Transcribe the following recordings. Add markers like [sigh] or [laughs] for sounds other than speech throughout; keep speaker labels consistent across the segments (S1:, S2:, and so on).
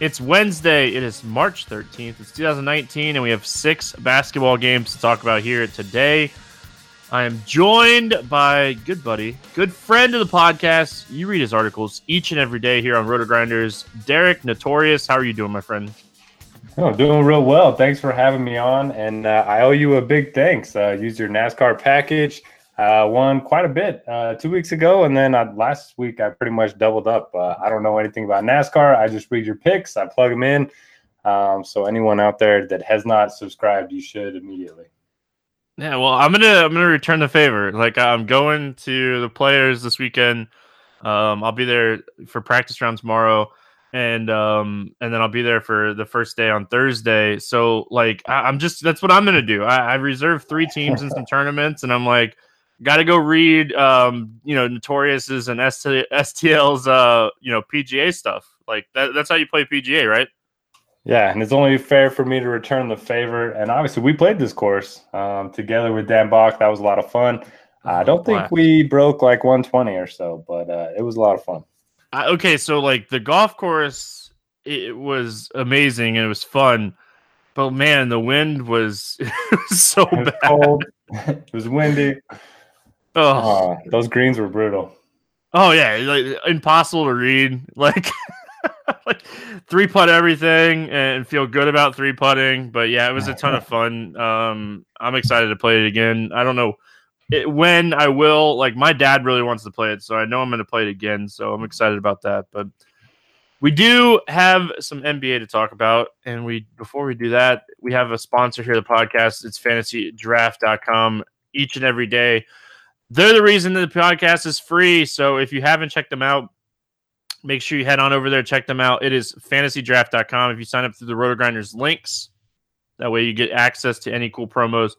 S1: It's Wednesday, it is March 13th, it's 2019, and we have six basketball games to talk about here today. I am joined by good buddy, good friend of the podcast. You read his articles each and every day here on RotoGrinders. Derek Notorious, how are you doing, my friend?
S2: Oh, doing real well. Thanks for having me on, and uh, I owe you a big thanks. Uh, use your NASCAR package uh, won quite a bit uh, two weeks ago, and then uh, last week I pretty much doubled up. Uh, I don't know anything about NASCAR. I just read your picks, I plug them in. Um, so anyone out there that has not subscribed, you should immediately.
S1: Yeah, well, I'm gonna I'm gonna return the favor. Like I'm going to the players this weekend. Um, I'll be there for practice round tomorrow, and um, and then I'll be there for the first day on Thursday. So like I, am just that's what I'm gonna do. I, I reserved three teams in some [laughs] tournaments, and I'm like got to go read, um, you know, Notorious's and ST- STL's, uh, you know, PGA stuff. Like that, that's how you play PGA, right?
S2: Yeah, and it's only fair for me to return the favor. And obviously, we played this course um, together with Dan Bach. That was a lot of fun. I don't think we broke like 120 or so, but uh, it was a lot of fun.
S1: Uh, okay, so like the golf course, it was amazing and it was fun, but man, the wind was, [laughs] was so it was bad. Cold. [laughs]
S2: it was windy. Oh, those greens were brutal.
S1: Oh yeah, like impossible to read. [laughs] Like, like three putt everything and feel good about three putting. But yeah, it was a ton of [laughs] fun. Um, I'm excited to play it again. I don't know it, when I will. Like, my dad really wants to play it, so I know I'm going to play it again. So I'm excited about that. But we do have some NBA to talk about, and we before we do that, we have a sponsor here, the podcast. It's FantasyDraft.com. Each and every day they're the reason that the podcast is free. So if you haven't checked them out, make sure you head on over there, check them out. It is fantasydraft.com. If you sign up through the RotoGrinders links, that way you get access to any cool promos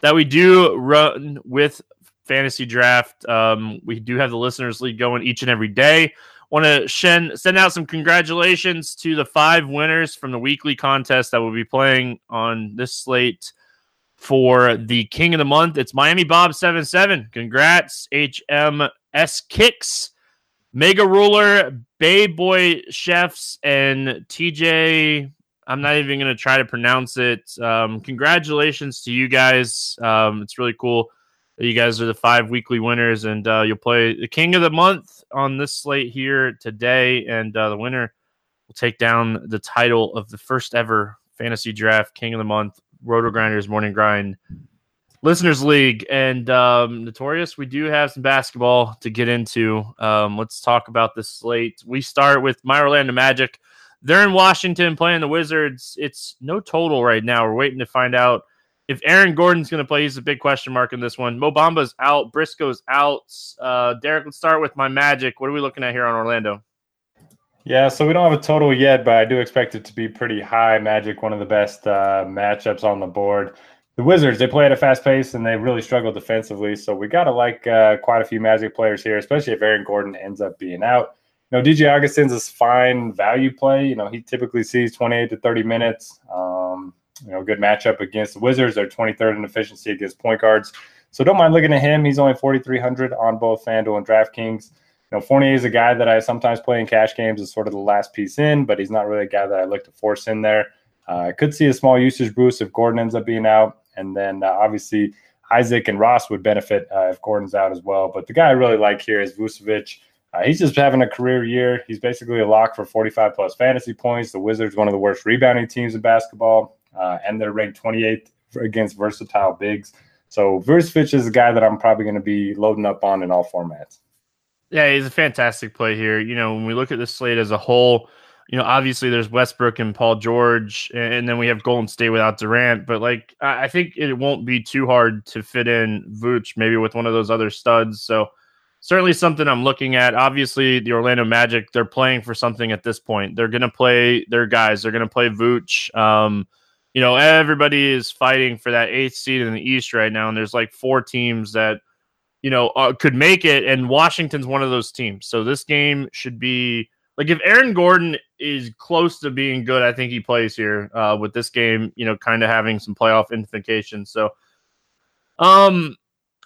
S1: that we do run with FantasyDraft. Um, we do have the Listeners League going each and every day. Want to send out some congratulations to the five winners from the weekly contest that we'll be playing on this slate for the King of the Month. It's Miami Bob 77. Congrats, HMS Kicks, Mega Ruler, Bay Boy Chefs, and TJ. I'm not even going to try to pronounce it. Um, congratulations to you guys. Um, it's really cool that you guys are the five weekly winners, and uh, you'll play the King of the Month on this slate here today. And uh, the winner will take down the title of the first ever FantasyDraft King of the Month RotoGrinders Morning Grind Listeners League. And um, Notorious, we do have some basketball to get into. Um, let's talk about the slate. We start with my Orlando Magic. They're in Washington playing the Wizards. It's no total right now. We're waiting to find out if Aaron Gordon's going to play. He's a big question mark in this one. Mo Bamba's out. Briscoe's out. Uh, Derek, let's start with my Magic. What are we looking at here on Orlando?
S2: Yeah, so we don't have a total yet, but I do expect it to be pretty high. Magic, one of the best uh, matchups on the board. The Wizards, they play at a fast pace and they really struggle defensively. So we got to like uh, quite a few Magic players here, especially if Aaron Gordon ends up being out. You know, DJ Augustin's a fine value play. You know, he typically sees 28 to 30 minutes. Um, you know, good matchup against the Wizards. They're 23rd in efficiency against point guards. So don't mind looking at him. He's only 4,300 on both FanDuel and DraftKings. Know, Fournier is a guy that I sometimes play in cash games as sort of the last piece in, but he's not really a guy that I look to force in there. Uh, I could see a small usage boost if Gordon ends up being out, and then uh, obviously Isaac and Ross would benefit uh, if Gordon's out as well. But the guy I really like here is Vucevic. Uh, he's just having a career year. He's basically a lock for 45 plus fantasy points. The Wizards, one of the worst rebounding teams in basketball, uh, and they're ranked 28th against versatile bigs. So Vucevic is a guy that I'm probably going to be loading up on in all formats.
S1: Yeah, he's a fantastic play here. You know, when we look at the slate as a whole, you know, obviously there's Westbrook and Paul George, and then we have Golden State without Durant. But like, I think it won't be too hard to fit in Vooch maybe with one of those other studs. So certainly something I'm looking at. Obviously, the Orlando Magic, they're playing for something at this point. They're to play their guys. They're to play Vooch. Um, you know, everybody is fighting for that eighth seed in the East right now, and there's like four teams that you know uh, could make it, and Washington's one of those teams. So this game should be like if Aaron Gordon is close to being good, I think he plays here uh, with this game. You know, kind of having some playoff implications. So, um,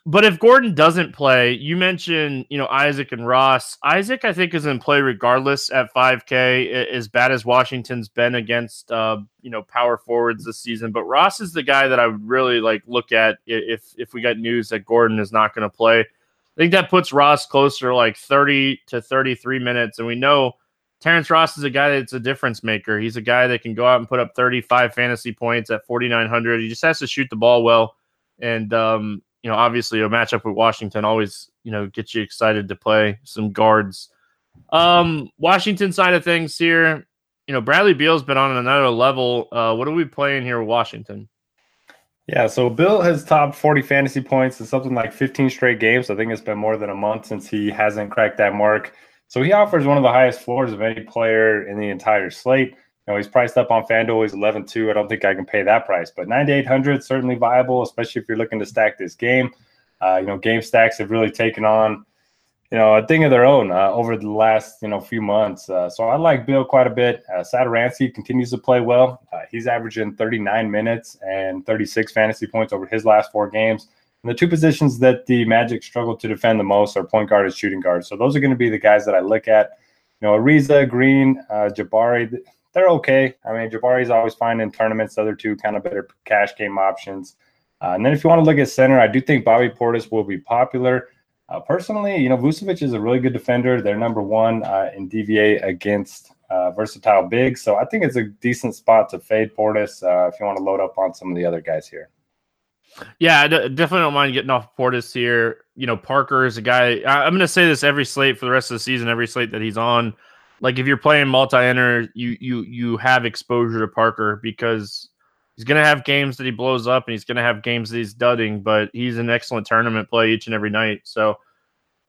S1: but if Gordon doesn't play, you mentioned, you know, Isaac and Ross. Isaac, I think, is in play regardless at 5K, as bad as Washington's been against, uh, you know, power forwards this season. But Ross is the guy that I would really like look at if if we got news that Gordon is not going to play. I think that puts Ross closer like 30 to 33 minutes. And we know Terrence Ross is a guy that's a difference maker. He's a guy that can go out and put up 35 fantasy points at 4,900. He just has to shoot the ball well. And, um, you know, obviously a matchup with Washington always, you know, gets you excited to play some guards. Um, Washington side of things here, you know, Bradley Beal's been on another level. Uh, what are we playing here with Washington?
S2: Yeah, so Beal has topped 40 fantasy points in something like 15 straight games. I think it's been more than a month since he hasn't cracked that mark. So he offers one of the highest floors of any player in the entire slate. Know, he's priced up on FanDuel. He's 11 2. I don't think I can pay that price, but 9,800 certainly viable, especially if you're looking to stack this game. Uh, you know, game stacks have really taken on, you know, a thing of their own uh, over the last, you know, few months. Uh, so I like Beal quite a bit. Uh, Satoransky continues to play well. Uh, he's averaging 39 minutes and 36 fantasy points over his last four games. And the two positions that the Magic struggle to defend the most are point guard and shooting guard. So those are going to be the guys that I look at. You know, Ariza, Green, uh, Jabari they're okay. I mean, Jabari's always fine in tournaments. The other two kind of better cash game options. Uh, and then if you want to look at center, I do think Bobby Portis will be popular. Uh, personally, you know, Vucevic is a really good defender. They're number one uh, in DVA against uh, versatile bigs. So I think it's a decent spot to fade Portis uh, if you want to load up on some of the other guys here.
S1: Yeah, I d- definitely don't mind getting off Portis here. You know, Parker is a guy. I- I'm going to say this every slate for the rest of the season, every slate that he's on like if you're playing multi-enter, you you you have exposure to Parker because he's gonna have games that he blows up and he's gonna have games that he's dudding, but he's an excellent tournament play each and every night. So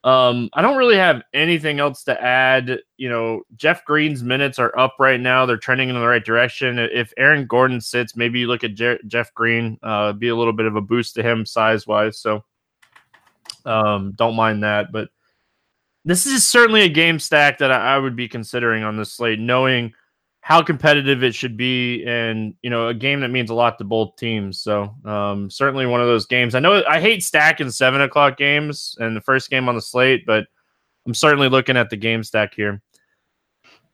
S1: um, I don't really have anything else to add. You know, Jeff Green's minutes are up right now; they're trending in the right direction. If Aaron Gordon sits, maybe you look at Je- Jeff Green, uh, be a little bit of a boost to him size wise. So um, don't mind that, but this is certainly a game stack that I, I would be considering on this slate, knowing how competitive it should be, and you know, a game that means a lot to both teams. So, um, certainly one of those games. I know I hate stacking seven o'clock games and the first game on the slate, but I'm certainly looking at the game stack here.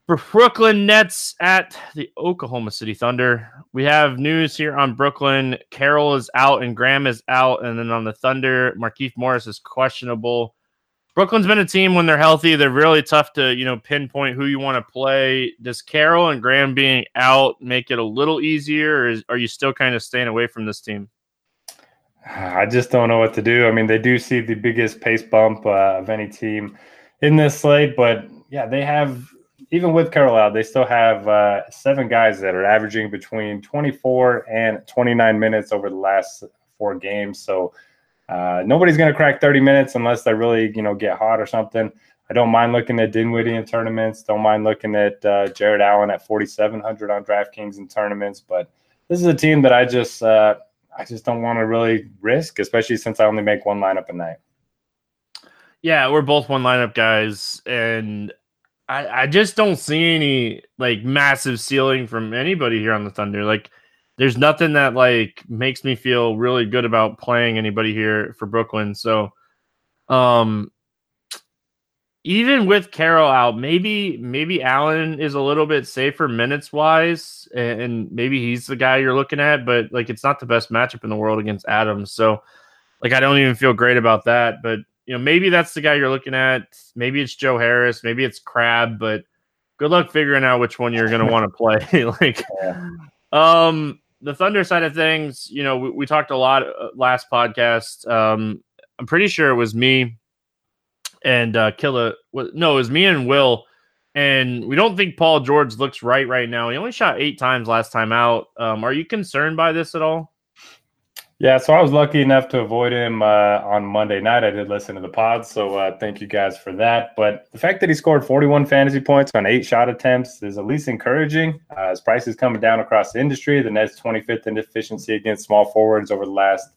S1: For Brooklyn Nets at the Oklahoma City Thunder, we have news here on Brooklyn. Carroll is out and Graham is out, and then on the Thunder, Markieff Morris is questionable. Brooklyn's been a team when they're healthy. They're really tough to, you know, pinpoint who you want to play. Does Carroll and Graham being out make it a little easier, or is, are you still kind of staying away from this team?
S2: I just don't know what to do. I mean, they do see the biggest pace bump uh, of any team in this slate, but yeah, they have even with Carroll out, they still have uh, seven guys that are averaging between 24 and 29 minutes over the last four games. So uh, nobody's going to crack 30 minutes unless they really, you know, get hot or something. I don't mind looking at Dinwiddie in tournaments. Don't mind looking at uh, Jarrett Allen at 4,700 on DraftKings in tournaments. But this is a team that I just, uh, I just don't want to really risk, especially since I only make one lineup a night.
S1: Yeah, we're both one lineup guys, and I, I just don't see any like massive ceiling from anybody here on the Thunder. Like there's nothing that like makes me feel really good about playing anybody here for Brooklyn. So, um, even with Carroll out, maybe maybe Allen is a little bit safer minutes wise, and maybe he's the guy you're looking at. But like, it's not the best matchup in the world against Adams. So, like, I don't even feel great about that. But you know, maybe that's the guy you're looking at. Maybe it's Joe Harris. Maybe it's Crabbe. But good luck figuring out which one you're going to want to play. [laughs] like, yeah. um, the Thunder side of things, you know, we, we talked a lot uh, last podcast. Um, I'm pretty sure it was me and uh, Killa. No, it was me and Will. And we don't think Paul George looks right right now. He only shot eight times last time out. Um, are you concerned by this at all?
S2: Yeah, so I was lucky enough to avoid him uh, on Monday night. I did listen to the pod, so uh, thank you guys for that. But the fact that he scored 41 fantasy points on eight shot attempts is at least encouraging. Uh, his price is coming down across the industry. The Nets 25th in efficiency against small forwards over the last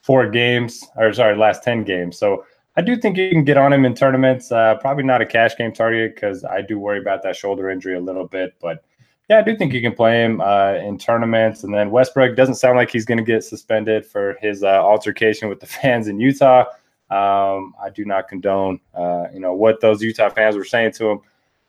S2: four games, or sorry, last 10 games. So I do think you can get on him in tournaments. Uh, probably not a cash game target because I do worry about that shoulder injury a little bit, but yeah, I do think you can play him uh, in tournaments. And then Westbrook doesn't sound like he's going to get suspended for his uh, altercation with the [laughs] fans in Utah. Um, I do not condone, uh, you know, what those Utah fans were saying to him.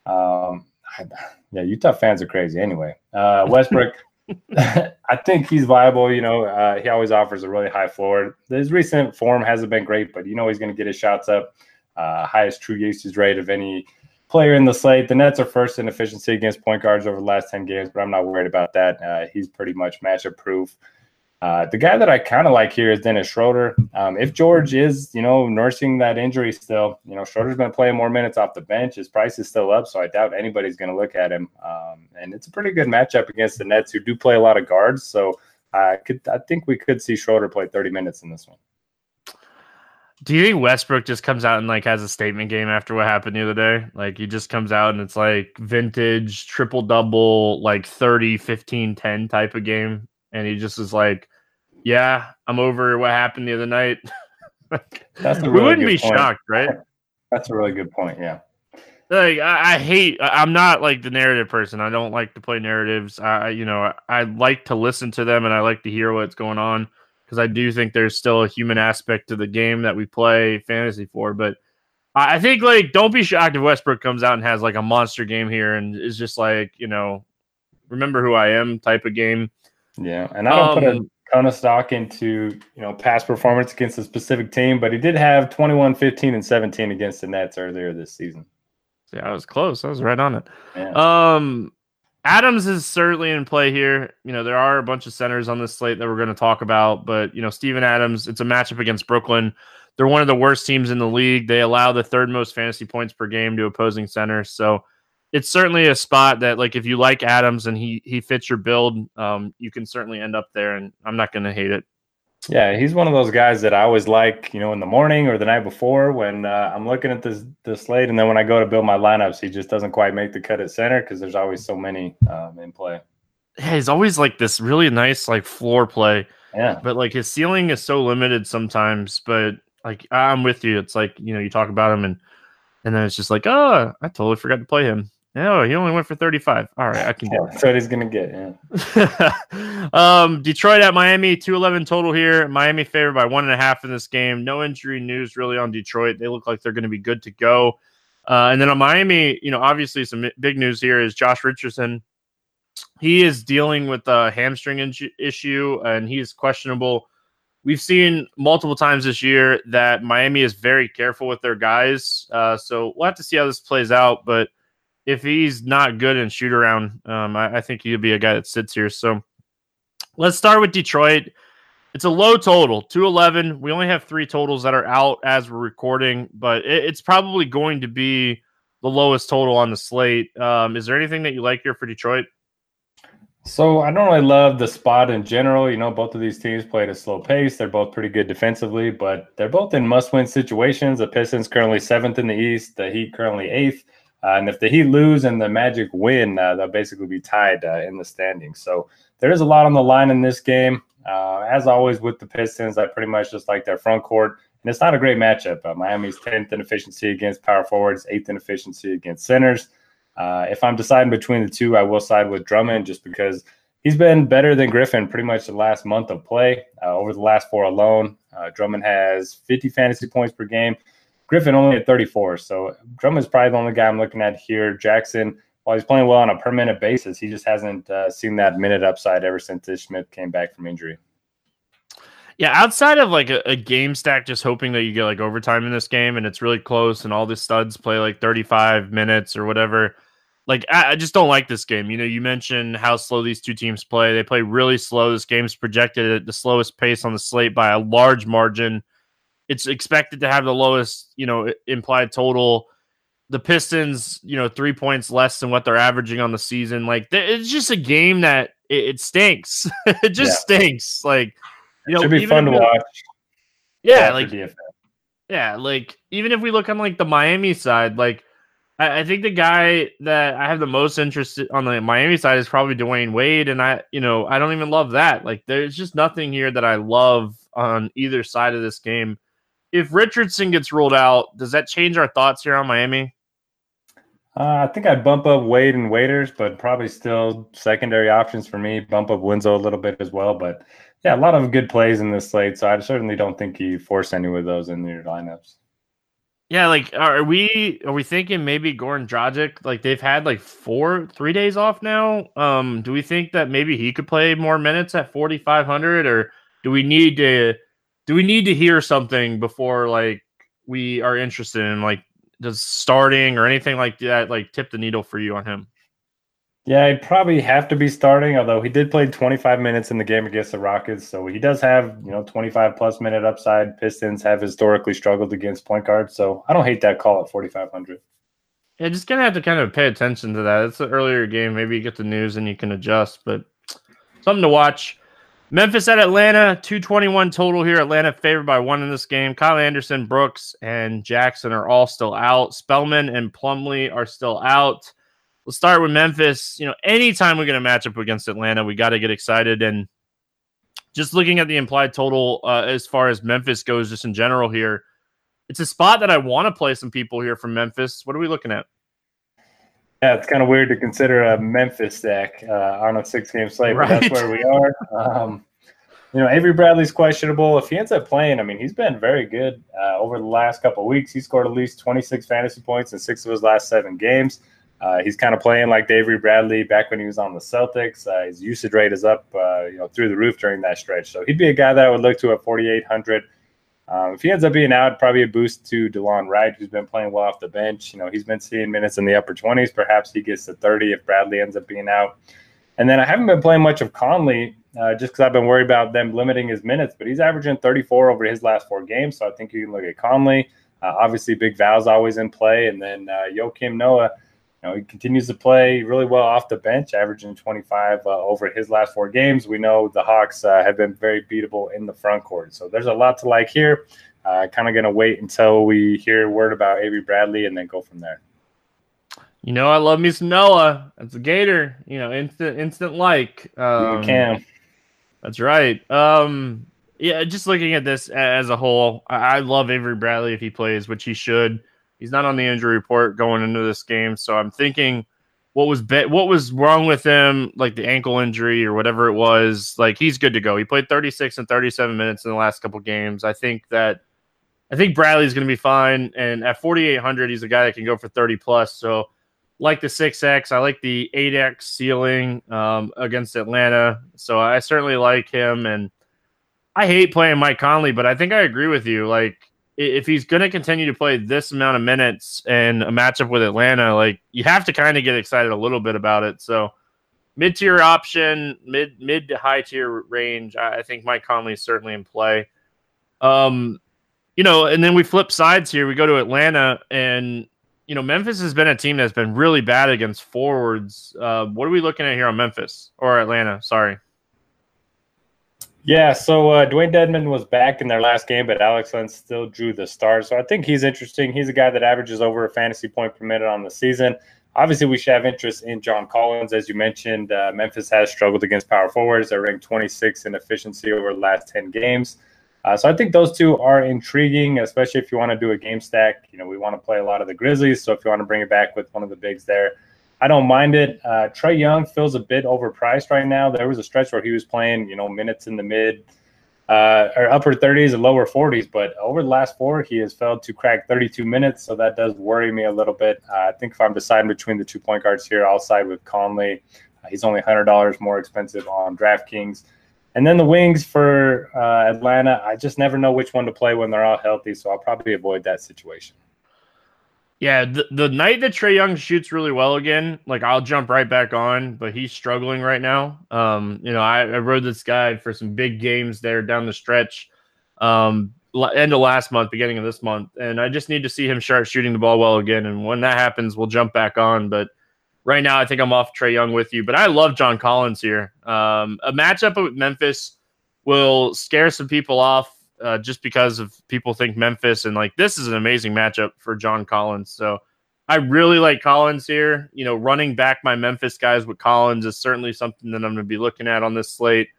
S2: Um, I, yeah, Utah fans are crazy. Anyway, uh, [laughs] Westbrook, [laughs] I think he's viable. You know, uh, he always offers a really high floor. His recent form hasn't been great, but you know he's going to get his shots up. Uh, highest true usage rate of any player in the slate. The Nets are first in efficiency against point guards over the last 10 games, but I'm not worried about that. Uh, he's pretty much matchup proof. Uh, the guy that I kind of like here is Dennis Schroeder. Um, if George is, you know, nursing that injury still, you know, Schroeder's been playing more minutes off the bench. His price is still up, so I doubt anybody's going to look at him. Um, and it's a pretty good matchup against the Nets, who do play a lot of guards. So I could, I think we could see Schroeder play 30 minutes in this one.
S1: Do you think Westbrook just comes out and like has a statement game after what happened the other day? Like he just comes out and it's like vintage triple double, like 30, 15, 10 type of game. And he just is like, yeah, I'm over what happened the other night. [laughs] That's a really we wouldn't be point. shocked, right?
S2: That's a really good point. Yeah.
S1: Like I, I, hate. I'm not like the narrative person. I don't like to play narratives. I, you know, I, I like to listen to them and I like to hear what's going on because I do think there's still a human aspect to the game that we play fantasy for. But I think like don't be shocked if Westbrook comes out and has like a monster game here and is just like you know, remember who I am type of game.
S2: Yeah, and I don't um, put a um, ton of stock into you know past performance against a specific team, but he did have 21, 15, and 17 against the Nets earlier this season.
S1: Yeah, I was close. I was right on it. Yeah. Um, Adams is certainly in play here. You know, there are a bunch of centers on this slate that we're going to talk about, but you know, Steven Adams, it's a matchup against Brooklyn. They're one of the worst teams in the league. They allow the third most fantasy points per game to opposing centers. So it's certainly a spot that like if you like Adams and he he fits your build, um, you can certainly end up there and I'm not going to hate it.
S2: Yeah, he's one of those guys that I always like, you know, in the morning or the night before when uh, I'm looking at this the slate, and then when I go to build my lineups, he just doesn't quite make the cut at center because there's always so many um, in play.
S1: Yeah, he's always like this really nice like floor play.
S2: Yeah,
S1: but like his ceiling is so limited sometimes. But like I'm with you. It's like you know you talk about him and and then it's just like oh I totally forgot to play him. Oh, he only went for 35. All right, I can
S2: do That's what he's gonna get.
S1: Yeah. [laughs] um, Detroit at Miami, 211 total here. Miami favored by one and a half in this game. No injury news really on Detroit. They look like they're gonna be good to go. Uh, and then on Miami, you know, obviously some big news here is Josh Richardson. He is dealing with a hamstring in- issue and he's questionable. We've seen multiple times this year that Miami is very careful with their guys. Uh, so we'll have to see how this plays out. But if he's not good in shoot around, um, I, I, think he'd be a guy that sits here. So let's start with Detroit. It's a low total, 211. We only have three totals that are out as we're recording, but it, it's probably going to be the lowest total on the slate. Um, is there anything that you like here for Detroit?
S2: So I don't really love the spot in general. You know, both of these teams play at a slow pace. They're both pretty good defensively, but they're both in must-win situations. The Pistons currently seventh in the East. The Heat currently eighth. Uh, and if the Heat lose and the Magic win, uh, they'll basically be tied uh, in the standings. So there is a lot on the line in this game. Uh, as always with the Pistons, I pretty much just like their front court. And it's not a great matchup. Uh, Miami's 10th in efficiency against power forwards, 8th in efficiency against centers. Uh, if I'm deciding between the two, I will side with Drummond just because he's been better than Griffin pretty much the last month of play. over the last four alone, Drummond has 50 fantasy points per game. Griffin only at 34. So Drummond's probably the only guy I'm looking at here. Jackson, while he's playing well on a per minute basis, he just hasn't uh, seen that minute upside ever since Smith came back from injury.
S1: Yeah, outside of like a, a, game stack, just hoping that you get like overtime in this game and it's really close and all the studs play like 35 minutes or whatever. Like, I, I just don't like this game. You know, you mentioned how slow these two teams play. They play really slow. This game's projected at the slowest pace on the slate by a large margin. It's expected to have the lowest, you know, implied total. The Pistons, you know, three points less than what they're averaging on the season. Like it's just a game that it, it stinks. [laughs] it just yeah. stinks. Like You know,
S2: should be fun to watch.
S1: Yeah, like yeah, like even if we look on like the Miami side, like I, I, think the guy that I have the most interest on the Miami side is probably Dwyane Wade, and I, you know, I don't even love that. Like, there's just nothing here that I love on either side of this game. If Richardson gets ruled out, does that change our thoughts here on Miami?
S2: Uh, I think I'd bump up Wade and Waiters, but probably still secondary options for me. Bump up Winslow a little bit as well, but yeah, a lot of good plays in this slate. So I certainly don't think you force any of those in your lineups.
S1: Yeah, like are we are we thinking maybe Goran Dragic? Like they've had like four, three days off now. Um, do we think that maybe he could play more minutes at forty five hundred, or do we need to do we need to hear something before like we are interested in like does starting or anything like that like tip the needle for you on him?
S2: Yeah, he'd probably have to be starting, although he did play 25 minutes in the game against the Rockets. So he does have, you know, 25 plus minute upside. Pistons have historically struggled against point guards. So I don't hate that call at 4,500.
S1: Yeah, just gonna have to kind of pay attention to that. It's an earlier game. Maybe you get the news and you can adjust, but something to watch. Memphis at Atlanta, 221 total here. Atlanta favored by one in this game. Kyle Anderson, Brooks, and Jackson are all still out. Spellman and Plumlee are still out let's start with Memphis. You know, anytime we're going to match up against Atlanta, we got to get excited. And just looking at the implied total uh, as far as Memphis goes, just in general here, it's a spot that I want to play some people here from Memphis. What are we looking at?
S2: Yeah, it's kind of weird to consider a Memphis stack uh, on a six game slate, right. but that's where we are. Um, you know, Avery Bradley's questionable. If he ends up playing, I mean, he's been very good uh, over the last couple weeks. He scored at least 26 fantasy points in six of his last seven games. Uh, he's kind of playing like Avery Bradley back when he was on the Celtics. Uh, his usage rate is up, uh, you know, through the roof during that stretch. So he'd be a guy that I would look to at 4,800. Um, if he ends up being out, probably a boost to Delon Wright, who's been playing well off the bench. You know, he's been seeing minutes in the upper 20s. Perhaps he gets to 30 if Bradley ends up being out. And then I haven't been playing much of Conley uh, just because I've been worried about them limiting his minutes, but he's averaging 34 over his last four games. So I think you can look at Conley. Uh, obviously, Big Val's always in play. And then uh, Joakim Noah know, he continues to play really well off the bench, averaging 25 uh, over his last four games. We know the Hawks uh, have been very beatable in the front court. So there's a lot to like here. Uh, kind of going to wait until we hear word about Avery Bradley and then go from there.
S1: You know, I love me some Noah. That's a Gator. You know, instant, instant like.
S2: Um, you can.
S1: That's right. Um, yeah, just looking at this as a whole, I, I love Avery Bradley if he plays, which he should. He's not on the injury report going into this game, so I'm thinking what was be- what was wrong with him, like the ankle injury or whatever it was. Like he's good to go. He played 36 and 37 minutes in the last couple games. I think that I think Bradley's going to be fine, and at 4,800, he's a guy that can go for 30 plus. So like the 6x, I like the 8x ceiling um, against Atlanta. So I certainly like him, and I hate playing Mike Conley, but I think I agree with you. Like if he's going to continue to play this amount of minutes and a matchup with Atlanta, like you have to kind of get excited a little bit about it. So mid tier option, mid mid to high tier range, I, think Mike Conley is certainly in play. Um, you know, and then we flip sides here. We go to Atlanta, and you know, Memphis has been a team that's been really bad against forwards. Uh, what are we looking at here on Memphis or Atlanta? Sorry.
S2: Yeah, so uh, Dewayne Dedmon was back in their last game, but Alex Len still drew the start. So I think he's interesting. He's a guy that averages over a fantasy point per minute on the season. Obviously, we should have interest in John Collins. As you mentioned, uh, Memphis has struggled against power forwards. They're ranked 26 in efficiency over the last 10 games. Uh, so I think those two are intriguing, especially if you want to do a game stack. You know, we want to play a lot of the Grizzlies. So if you want to bring it back with one of the bigs there, I don't mind it. Uh, Trae Young feels a bit overpriced right now. There was a stretch where he was playing, you know, minutes in the mid uh, or upper 30s and lower 40s, but over the last four, he has failed to crack 32 minutes. So that does worry me a little bit. Uh, I think if I'm deciding between the two point guards here, I'll side with Conley. Uh, he's only $100 more expensive on DraftKings. And then the wings for uh, Atlanta, I just never know which one to play when they're all healthy. So I'll probably avoid that situation.
S1: Yeah, the, the night that Trae Young shoots really well again, like I'll jump right back on, but he's struggling right now. Um, you know, I, I rode this guy for some big games there down the stretch, um, end of last month, beginning of this month, and I just need to see him start shooting the ball well again. And when that happens, we'll jump back on. But right now, I think I'm off Trae Young with you. But I love John Collins here. Um, a matchup with Memphis will scare some people off uh, just because of people think Memphis and like this is an amazing matchup for John Collins. So I really like Collins here. You know, running back my Memphis guys with Collins is certainly something that I'm going to be looking at on this slate.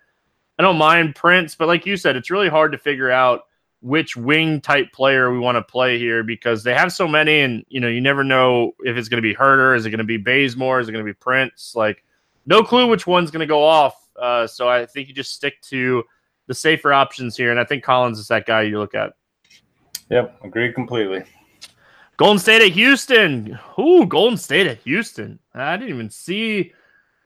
S1: I don't mind Prince, but like you said, it's really hard to figure out which wing type player we want to play here because they have so many, and you know, you never know if it's going to be Huerter, is it going to be Bazemore, is it going to be Prince? Like, no clue which one's going to go off. Uh, so I think you just stick to the safer options here, and I think Collins is that guy you look at.
S2: Yep, agree completely.
S1: Golden State at Houston. Ooh, Golden State at Houston. I didn't even see.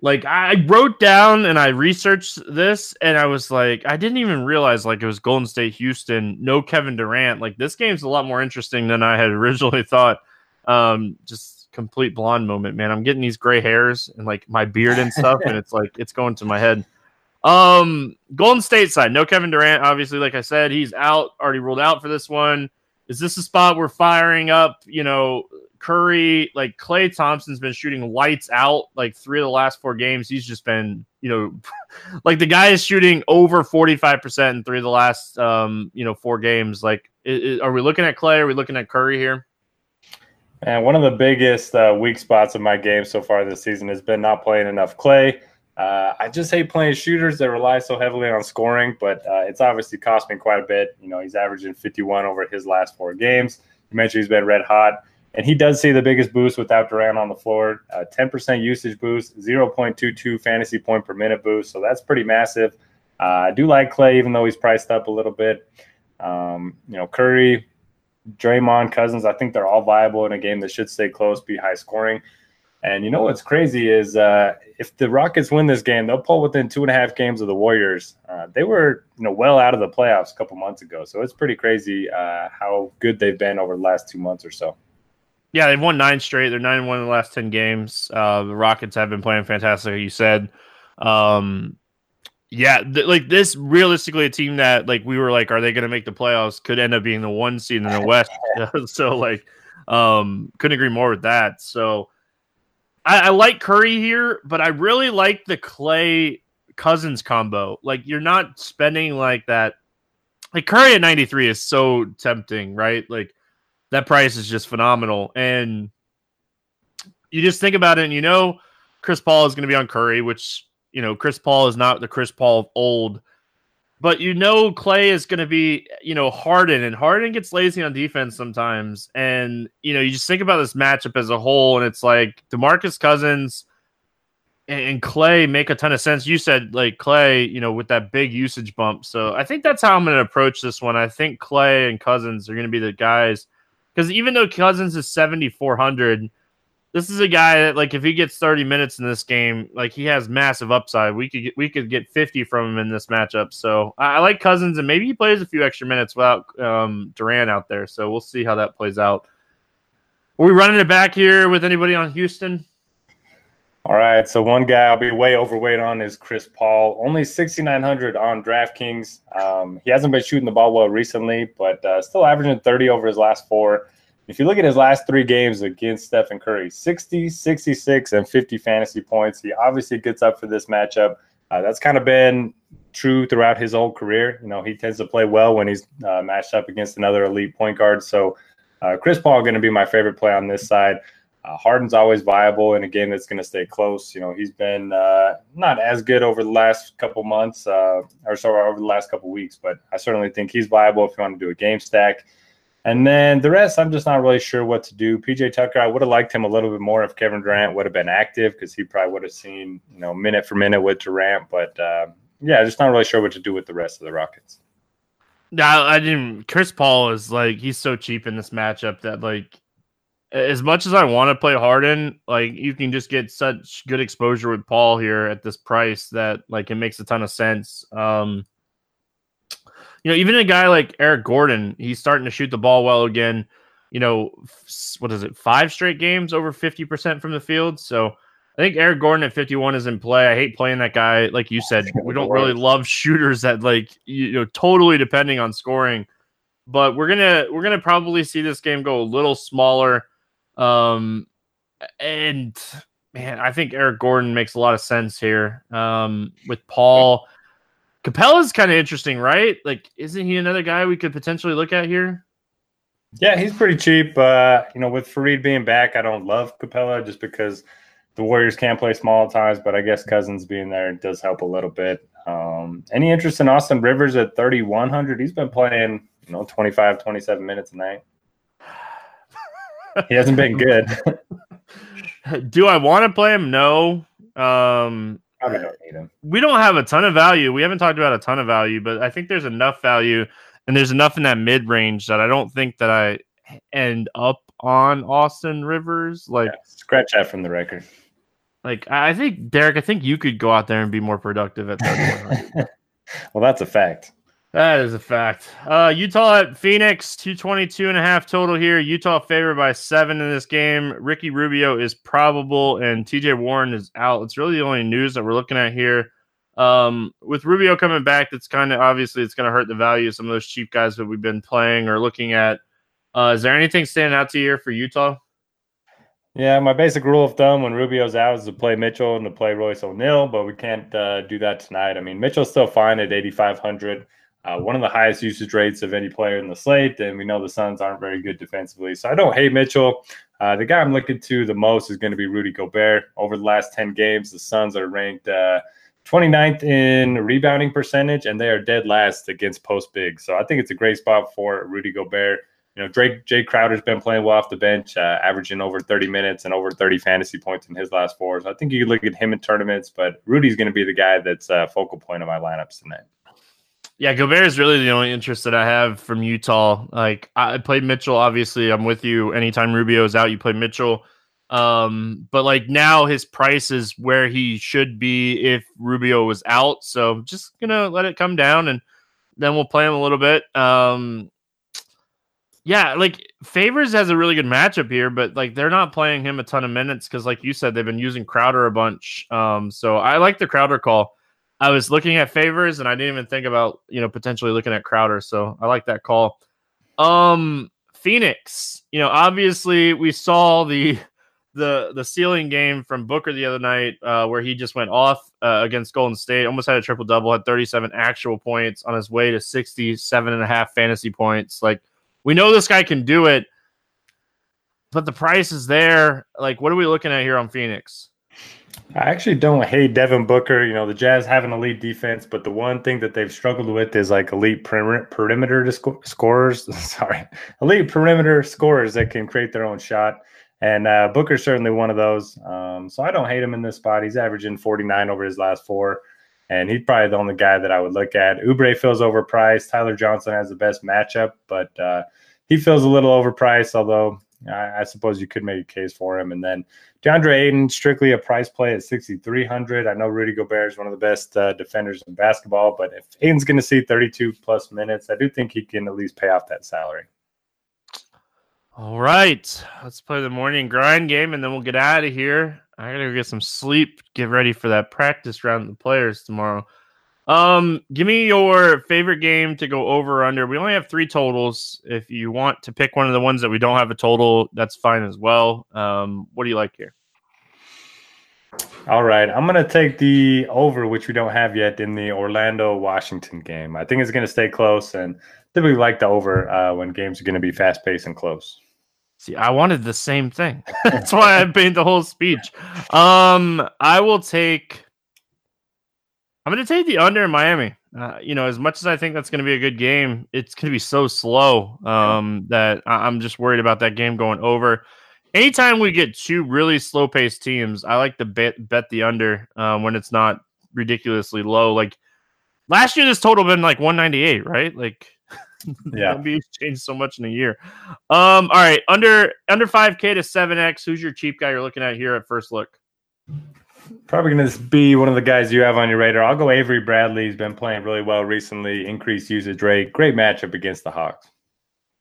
S1: Like I wrote down and I researched this, and I was like, I didn't even realize like it was Golden State Houston. No Kevin Durant. Like this game's a lot more interesting than I had [laughs] originally thought. Um, just complete blonde moment, man. I'm getting these gray hairs and like my beard and stuff, and it's like it's going to my head. Um, Golden State side, no Kevin Durant. Obviously, like I said, he's out, already ruled out for this one. Is this a spot we're firing up? You know, Curry, like Klay Thompson's been shooting lights out like three of the last four games. He's just been, you know, [laughs] like the guy is shooting over 45% in three of the last, um, you know, four games. Like, is, are we looking at Klay? Are we looking at Curry here?
S2: And one of the biggest uh, weak spots of my game so far this season has been not playing enough Klay. Uh, I just hate playing shooters that rely so heavily on scoring, but uh, it's obviously cost me quite a bit. You know, he's averaging 51 over his last four games. You mentioned he's been red hot, and he does see the biggest boost without Durant on the floor. Uh, 10% usage boost, 0.22 fantasy point per minute boost, so that's pretty massive. Uh, I do like Klay, even though he's priced up a little bit. Um, you know, Curry, Draymond, Cousins, I think they're all viable in a game that should stay close, be high scoring. And you know what's crazy is uh, if the Rockets win this game, they'll pull within two and a half games of the Warriors. Uh, they were you know well out of the playoffs a couple months ago, so it's pretty crazy uh, how good they've been over the last two months or so.
S1: Yeah, they've won nine straight. They're nine and one in the last ten games. Uh, the Rockets have been playing fantastic, you said. Um, yeah, th- like this, realistically, a team that like we were like, are they going to make the playoffs? Could end up being the one seed in the West. [laughs] so like, um, couldn't agree more with that. So I, I like Curry here, but I really like the Klay Cousins combo. Like you're not spending like that. Like Curry at 93 is so tempting, right? Like that price is just phenomenal. And you just think about it and you know Chris Paul is going to be on Curry, which, you know, Chris Paul is not the Chris Paul of old but you know Klay is going to be, you know, Harden, and Harden gets lazy on defense sometimes. And you know, you just think about this matchup as a whole, and it's like Demarcus Cousins and Klay make a ton of sense. You said like Klay, you know, with that big usage bump. So I think that's how I'm going to approach this one. I think Klay and Cousins are going to be the guys because even though Cousins is 7,400 this is a guy that like if he gets 30 minutes in this game, like he has massive upside. We could get, we could get 50 from him in this matchup. So I, I like Cousins and maybe he plays a few extra minutes without um, Durant out there. So we'll see how that plays out. Are we running it back here with anybody on Houston?
S2: All right, so one guy I'll be way overweight on is Chris Paul. Only 6,900 on DraftKings. Um, he hasn't been shooting the ball well recently, but uh, still averaging 30 over his last four. If you look at his last three games against Stephen Curry, 60, 66, and 50 fantasy points. He obviously gets up for this matchup. Uh, that's kind of been true throughout his whole career. You know, he tends to play well when he's uh, matched up against another elite point guard. So, uh, Chris Paul going to be my favorite play on this side. Uh, Harden's always viable in a game that's going to stay close. You know, he's been uh, not as good over the last couple months, uh, or sorry, over the last couple weeks, but I certainly think he's viable if you want to do a game stack. And then the rest, I'm just not really sure what to do. PJ Tucker, I would have liked him a little bit more if Kevin Durant would have been active because he probably would have seen, you know, minute for minute with Durant. But uh, yeah, just not really sure what to do with the rest of the Rockets.
S1: No, I didn't. Chris Paul is like he's so cheap in this matchup that like as much as I want to play Harden, like you can just get such good exposure with Paul here at this price that like it makes a ton of sense. Um, you know, even a guy like Eric Gordon, he's starting to shoot the ball well again. You know, what is it? Five straight games over 50% from the field. So I think Eric Gordon at 51 is in play. I hate playing that guy. Like you said, [laughs] we don't really love shooters that like, you know, totally depending on scoring. But we're gonna we're gonna probably see this game go a little smaller. Um and man, I think Eric Gordon makes a lot of sense here. Um with Paul Capela's kind of interesting, right? Like, isn't he another guy we could potentially look at here?
S2: Yeah, he's pretty cheap. Uh, you know, with Faried being back, I don't love Capela just because the Warriors can't play small at times, but I guess Cousins being there does help a little bit. Um, any interest in Austin Rivers at 3,100? He's been playing, you know, 25, 27 minutes a night. he hasn't been good. [laughs]
S1: Do I want to play him? No. Um,
S2: Probably uh, don't need him.
S1: we don't have a ton of value. We haven't talked about a ton of value, but I think there's enough value and there's enough in that mid range that I don't think that I end up on Austin Rivers. Like,
S2: Yeah, scratch that from the record.
S1: like I think Derek, I think you could go out there and be more productive at that. [laughs] Point.
S2: well, that's a fact.
S1: That is a fact. Uh, Utah at Phoenix, 222 and a half total here. Utah favored by seven in this game. Ricky Rubio is probable and TJ Warren is out. It's really the only news that we're looking at here. Um, with Rubio coming back, that's kind of obviously it's going to hurt the value of some of those cheap guys that we've been playing or looking at. Uh, is there anything standing out to you here for Utah?
S2: Yeah, my basic rule of thumb when Rubio's out is to play Mitchell and to play Royce O'Neale, but we can't uh, do that tonight. I mean, Mitchell's still fine at 8,500, uh, one of the highest usage rates of any player in the slate, and we know the Suns aren't very good defensively. So I don't hate Mitchell. Uh, the guy I'm looking to the most is going to be Rudy Gobert. Over the last 10 games, the Suns are ranked uh, 29th in rebounding percentage, and they are dead last against post big. So I think it's a great spot for Rudy Gobert. You know, Drake Jae Crowder's been playing well off the bench, uh, averaging over 30 minutes and over 30 fantasy points in his last four. So I think you could look at him in tournaments, but Rudy's going to be the guy that's a focal point of my lineups tonight.
S1: Yeah, Gobert is really the only interest that I have from Utah. Like I played Mitchell, obviously. I'm with you. Anytime Rubio is out, you play Mitchell. Um, but like now his price is where he should be if Rubio was out. So just gonna let it come down and then we'll play him a little bit. Um yeah, like Favors has a really good matchup here, but like they're not playing him a ton of minutes because, like you said, they've been using Crowder a bunch. Um, so I like the Crowder call. I was looking at Favors and I didn't even think about you know potentially looking at Crowder, so I like that call. Um, Phoenix, you know, obviously we saw the the the ceiling game from Booker the other night uh, where he just went off uh, against Golden State, almost had a triple double, had 37 actual points on his way to 67 and a half fantasy points. Like we know this guy can do it, but the price is there. Like, what are we looking at here on Phoenix?
S2: I actually don't hate Devin Booker. You know, the Jazz have an elite defense, but the one thing that they've struggled with is like elite peri- perimeter sco- scorers. [laughs] Sorry, elite perimeter scorers that can create their own shot. And uh, Booker's certainly one of those. Um, so I don't hate him in this spot. He's averaging 49 over his last four. And he's probably the only guy that I would look at. Oubre feels overpriced. Tyler Johnson has the best matchup, but uh, he feels a little overpriced, although I, I, suppose you could make a case for him. And then DeAndre Ayton, strictly a price play at 6,300. I know Rudy Gobert is one of the best uh, defenders in basketball, but if Ayton's going to see 32 plus minutes, I do think he can at least pay off that salary.
S1: All right, let's play the morning grind game, and then we'll get out of here. I gotta go get some sleep, get ready for that practice round of the players tomorrow. Um, give me your favorite game to go over under. We only have three totals. If you want to pick one of the ones that we don't have a total, that's fine as well. Um, what do you like here?
S2: All right, I'm gonna take the over, which we don't have yet in the Orlando Washington game. I think it's gonna stay close, and typically like the over uh, when games are gonna be fast paced and close.
S1: See, I wanted the same thing. [laughs] That's why I made the whole speech. Um, I will take. I'm going to take the under in Miami. Uh, you know, as much as I think that's going to be a good game, it's going to be so slow um, that I- I'm just worried about that game going over. Anytime we get two really slow paced teams, I like to bet bet the under um, when it's not ridiculously low. Like last year, this total been like 198, right? Like [laughs]
S2: Yeah.
S1: NBA's changed so much in a year. Um, all right, under under 5k to 7x. Who's your cheap guy you're looking at here at first look?
S2: Probably going to be one of the guys you have on your radar. I'll go Avery Bradley. He's been playing really well recently. Increased usage rate. Great matchup against the Hawks.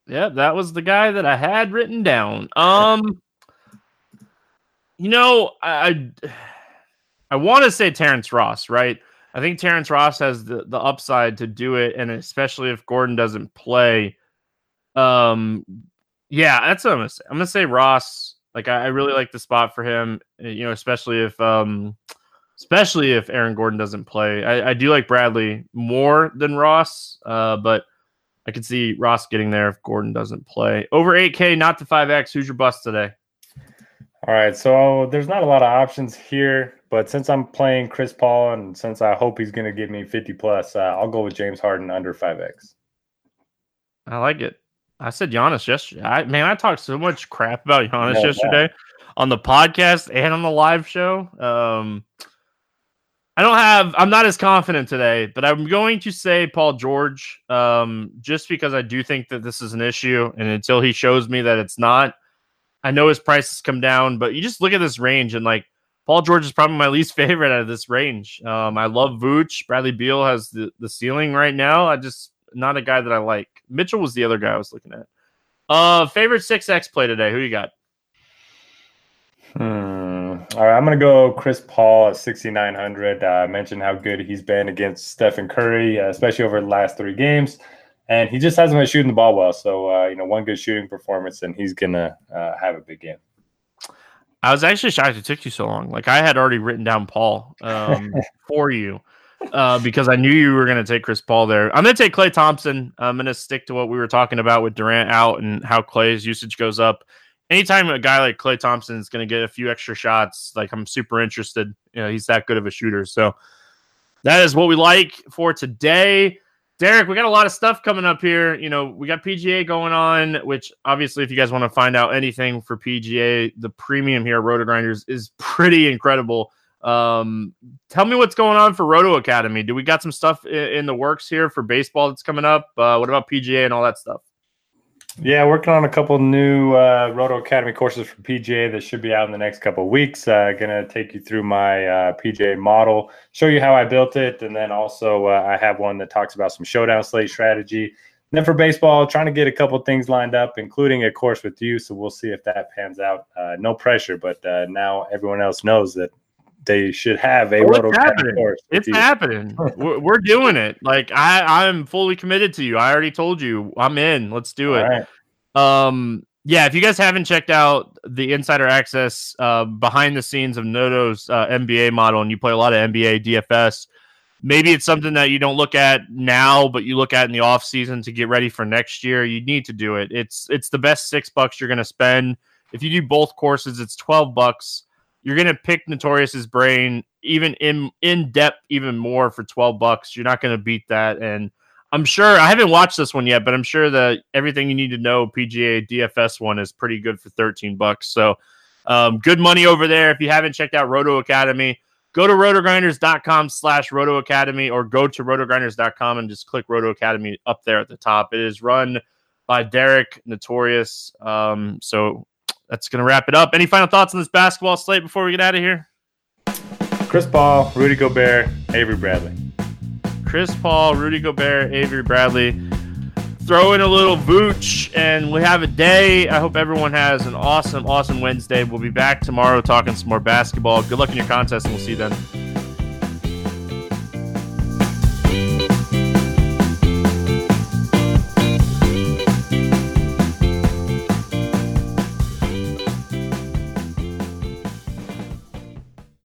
S1: Yeah, that was the guy that I had written down. Um, you know, I I, want to say Terrence Ross, right? I think Terrence Ross has the, the upside to do it, and especially if Gordon doesn't play. Um, yeah, that's what I'm gonna say. I'm gonna say Ross. Like I, I really like the spot for him. uh, You know, especially if um especially if Aaron Gordon doesn't play. I, I do like Bradley more than Ross, uh, but I can see Ross getting there if Gordon doesn't play. Over 8K, not the 5X. Who's your bust today?
S2: All right, so there's not a lot of options here, but since I'm playing Chris Paul and since I hope he's going to give me 50 plus, uh, I'll go with James Harden under 5X.
S1: I like it. I said Giannis yesterday. I, man, I talked so much crap about Giannis yeah, yesterday yeah. on the podcast and on the live show. Um, I don't have. I'm not as confident today, but I'm going to say Paul George, um, just because I do think that this is an issue, and until he shows me that it's not, I know his price has come down, but you just look at this range and like Paul George is probably my least [laughs] favorite out of this range. Um, I love Vooch. Bradley Beal has the, the ceiling right now. I just not a guy that I like. Mitchell was the other guy I was looking at. Uh, favorite six X play today. Who you got?
S2: Hmm. All right, I'm gonna go Chris Paul at 6,900. Uh, I mentioned how good he's been against Stephen Curry, uh, especially over the last three games and he just hasn't been shooting the ball well. So uh, you know, one good shooting performance, and he's gonna uh, have a big game.
S1: I was actually shocked it took you so long. Like I had already written down Paul um, [laughs] for you uh, because I knew you were going to take Chris Paul there. I'm going to take Klay Thompson. I'm going to stick to what we were talking about with Durant out and how Klay's usage goes up. Anytime a guy like Klay Thompson is going to get a few extra shots, like I'm super interested. You know, he's that good of a shooter. So that is what we like for today. Derek, we got a lot of stuff coming up here. You know, we got PGA going on, which obviously, if you guys want to find out anything for PGA, the premium here, RotoGrinders, is pretty incredible. Um, tell me what's going on for Roto Academy. Do we got some stuff in, the works here for baseball that's coming up? Uh, what about PGA and all that stuff?
S2: Yeah, working on a couple new uh, Roto Academy courses for PGA that should be out in the next couple weeks. Uh, gonna take you through my uh, PGA model, show you how I built it, and then also uh, I have one that talks about some showdown slate strategy. And then for baseball, trying to get a couple things lined up, including a course with you. So we'll see if that pans out. Uh, no pressure, but uh, now everyone else knows that they should have a
S1: Roto Academy course. It's you. happening. [laughs] we're, we're, doing it. Like I, I'm fully committed to you. I already told you I'm in. Let's do it. Right. Um, yeah, if you guys haven't checked out the insider access uh, behind the scenes of Noto's uh, NBA model, and you play a lot of NBA DFS, maybe it's something that you don't look at now, but you look at in the off season to get ready for next year. You need to do it. It's it's the best six bucks you're going to spend. If you do both courses, it's twelve bucks you're gonna pick Notorious's brain even in in depth even more for 12 bucks. You're not gonna beat that. And I'm sure I haven't watched this one yet, but I'm sure that everything you need to know PGA DFS one is pretty good for 13 bucks. So um, good money over there. If you haven't checked out Roto Academy, go to rotogrinders.com slash roto academy or go to rotogrinders.com and just click Roto Academy up there at the top. It is run by Derek Notorious. Um, so that's going to wrap it up. Any final thoughts on this basketball slate before we get out of here?
S2: Chris Paul, Rudy Gobert, Avery Bradley.
S1: Chris Paul, Rudy Gobert, Avery Bradley. Throw in a little Vooch, and we have a day. I hope everyone has an awesome, awesome Wednesday. We'll be back tomorrow talking some more basketball. Good luck in your contest, and we'll see you then.